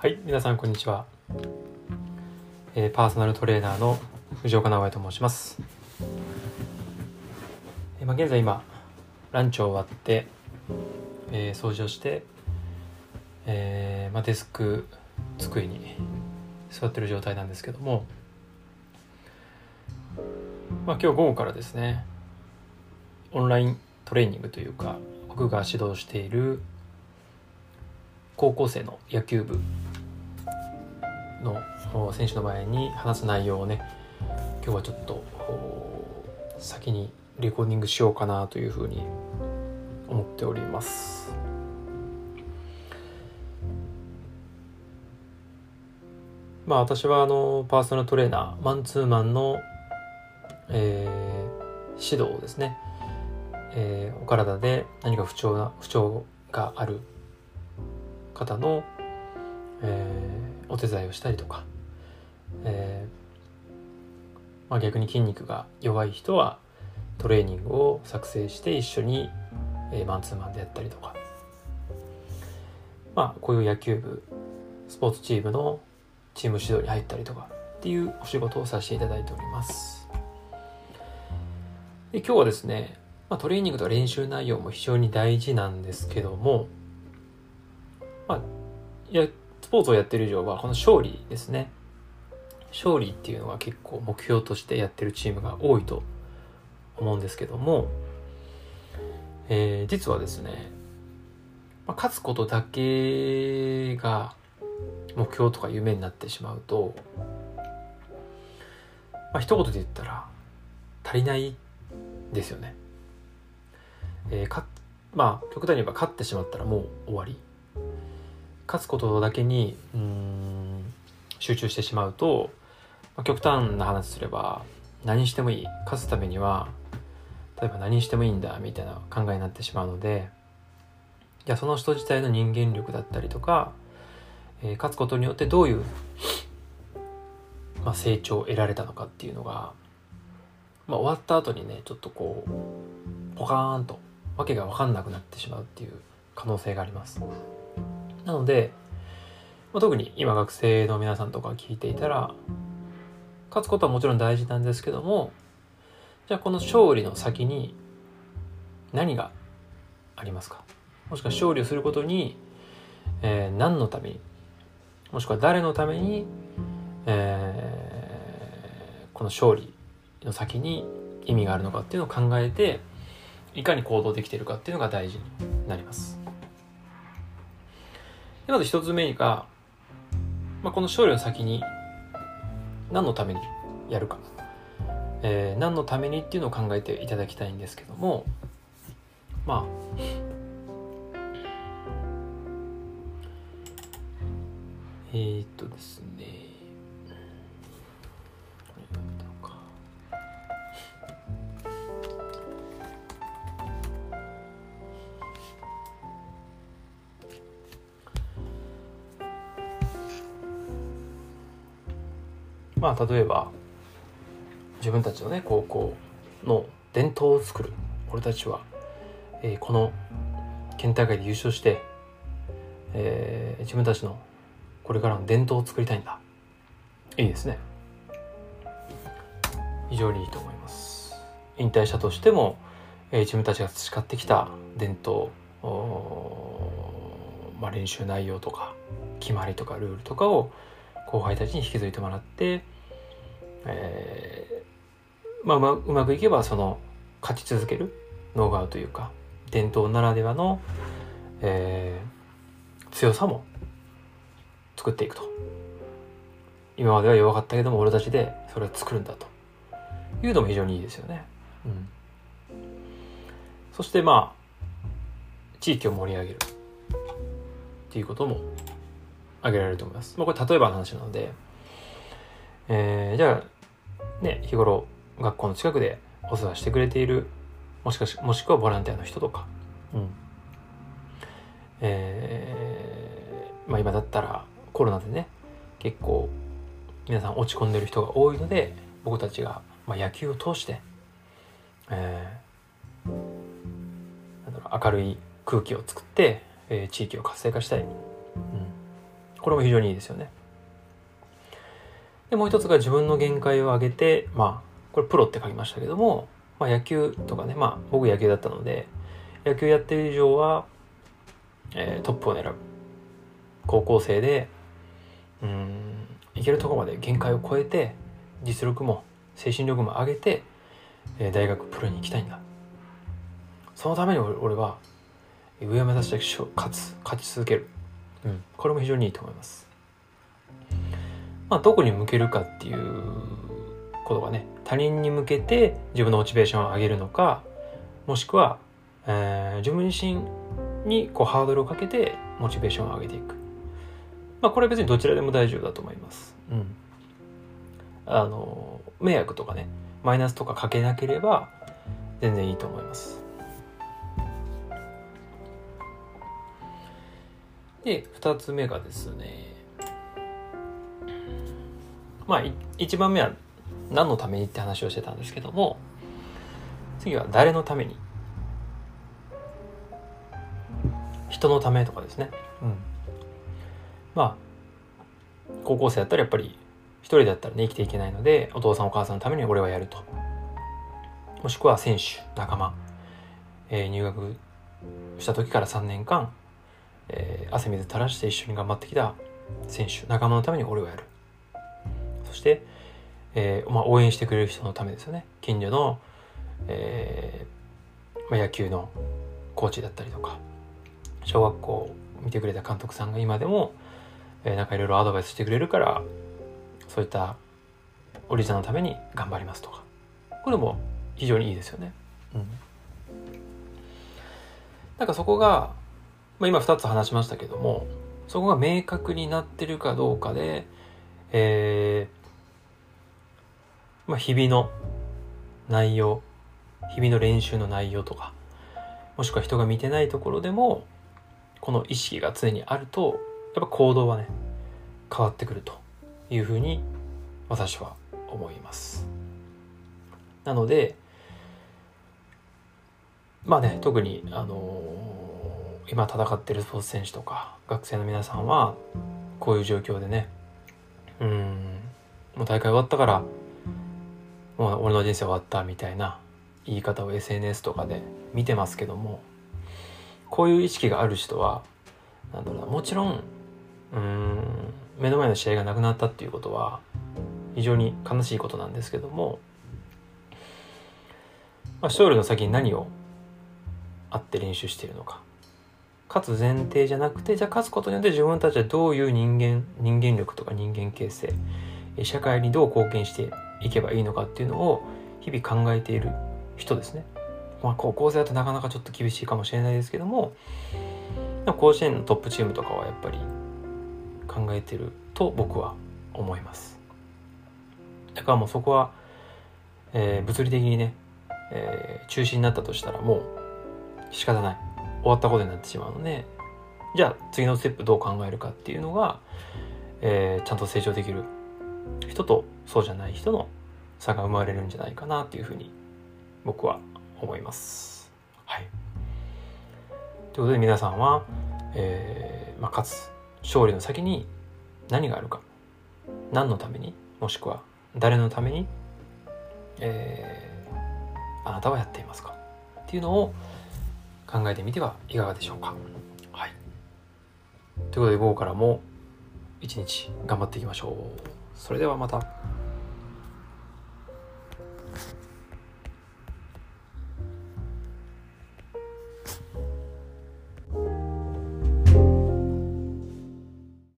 はい皆さんこんにちは、えー、パーソナルトレーナーの藤岡直江と申します、えー、まあ、現在今ランチを終わって、えー、掃除をして、えまあ、デスク机に座ってる状態なんですけどもまあ今日午後からですねオンライントレーニングというか僕が指導している高校生の野球部の選手の前に話す内容をね今日はちょっと先にレコーディングしようかなというふうに思っております。まあ私はあのパーソナルトレーナーマンツーマンの、えー、指導ですね、えー、お体で何か不調な不調がある方の、えー、お手伝いをしたりとか、えー、まあ、逆に筋肉が弱い人はトレーニングを作成して一緒に、えー、マンツーマンでやったりとか。まあこういう野球部スポーツチームのチーム指導に入ったりとかっていうお仕事をさせていただいております。で今日はですね、まあ、トレーニングと練習内容も非常に大事なんですけどもまあ、やスポーツをやってる以上はこの勝利ですね勝利っていうのが結構目標としてやってるチームが多いと思うんですけども、えー、実はですね、まあ、勝つことだけが目標とか夢になってしまうと、まあ、一言で言ったら足りないですよね。えー、かまあ極端に言えば勝ってしまったらもう終わり勝つことだけにうん集中してしまうと、まあ、極端な話すれば何してもいい勝つためには例えば何してもいいんだみたいな考えになってしまうのでじゃその人自体の人間力だったりとか、えー、勝つことによってどういう、まあ、成長を得られたのかっていうのが、まあ、終わった後にねちょっとこうポカーンと訳が分かんなくなってしまうっていう可能性があります。なので、まあ、特に今学生の皆さんとか聞いていたら勝つことはもちろん大事なんですけどもじゃあこの勝利の先に何がありますか？もしくは勝利をすることに、えー、何のために？もしくは誰のために、えー、この勝利の先に意味があるのかっていうのを考えていかに行動できてるかっていうのが大事になります。でまず一つ目が、まあ、この勝利の先に何のためにやるか、えー、何のためにっていうのを考えていただきたいんですけどもまあえー、っとですね。まあ例えば自分たちのね高校の伝統を作る。俺たちは、えー、この県大会で優勝して、えー、自分たちのこれからの伝統を作りたいんだ。いいですね。非常にいいと思います。引退者としても、えー、自分たちが培ってきた伝統まあ、練習内容とか決まりとかルールとかを後輩たちに引き継いでもらって、えー、まあうまうまくいけばその勝ち続けるノウハウというか伝統ならではの、えー、強さも作っていくと。今までは弱かったけども俺たちでそれを作るんだと。いうのも非常にいいですよね。うん、そしてまあ地域を盛り上げる。っていうことも挙げられると思います。まあ、これ例えばの話なので、えー、じゃあ、ね、日頃学校の近くでお世話してくれている、もしかし、もしくはボランティアの人とか、うん。えー、まあ今だったらコロナでね、結構皆さん落ち込んでる人が多いので、僕たちが、まあ、野球を通して、えー、なんだろう明るい空気を作って、えー、地域を活性化したい。うんこれも非常にいいですよね。でもう一つが自分の限界を上げてまあこれプロって書きましたけども、まあ、野球とかねまあ僕野球だったので野球やってる以上は、えー、トップを狙う。高校生でうんいけるとこまで限界を超えて実力も精神力も上げて、えー、大学プロに行きたいんだ。そのために俺は上を目指して勝つ勝ち続ける、うん、これも非常にいいと思います。まあどこに向けるかっていうことがね他人に向けて自分のモチベーションを上げるのかもしくは、えー、自分自身にこうハードルをかけてモチベーションを上げていく。まあこれは別にどちらでも大丈夫だと思います。うん。あの迷惑とかねマイナスとかかけなければ全然いいと思います。で2つ目がですねまあ1番目は何のためにって話をしてたんですけども次は誰のために人のためとかですね、うん、まあ高校生だったらやっぱり一人だったらね生きていけないのでお父さんお母さんのために俺はやると。もしくは選手仲間、えー、入学した時から3年間えー、汗水垂らして一緒に頑張ってきた選手仲間のために俺はやる。そして、えーまあ、応援してくれる人のためですよね。近所の、えーまあ、野球のコーチだったりとか小学校見てくれた監督さんが今でも、えー、なんかいろいろアドバイスしてくれるからそういったおじちゃんのために頑張りますとか。これも非常にいいですよね。うん、なんかそこがまあ、今2つ話しましたけどもそこが明確になってるかどうかで、えー、まあ、日々の内容日々の練習の内容とかもしくは人が見てないところでもこの意識が常にあるとやっぱ行動はね変わってくるというふうに私は思います。なのでまあね特にあのー今戦ってるスポーツ選手とか学生の皆さんはこういう状況でねうんもう大会終わったからもう俺の人生終わったみたいな言い方を SNS とかで見てますけどもこういう意識がある人はなんだろうなもちろんうん目の前の試合がなくなったっていうことは非常に悲しいことなんですけども、まあ、勝利の先に何をあって練習しているのか。勝つ前提じゃなくてじゃあ勝つことによって自分たちはどういう人間人間力とか人間形成社会にどう貢献していけばいいのかっていうのを日々考えている人ですね。まあ、高校生だとなかなかちょっと厳しいかもしれないですけども甲子園のトップチームとかはやっぱり考えてると僕は思います。だからもうそこは、えー、物理的にね、えー、中止になったとしたらもう仕方ない。終わったことになってしまうのでじゃあ次のステップどう考えるかっていうのが、えー、ちゃんと成長できる人とそうじゃない人の差が生まれるんじゃないかなっていうふうに僕は思います。はい。ということで皆さんは、えーまあ、勝つ勝利の先に何があるか何のために？もしくは誰のために、えー、あなたはやっていますか？っていうのを考えてみてはいかがでしょうか。はい。ということで午後からも一日頑張っていきましょう。それではまた。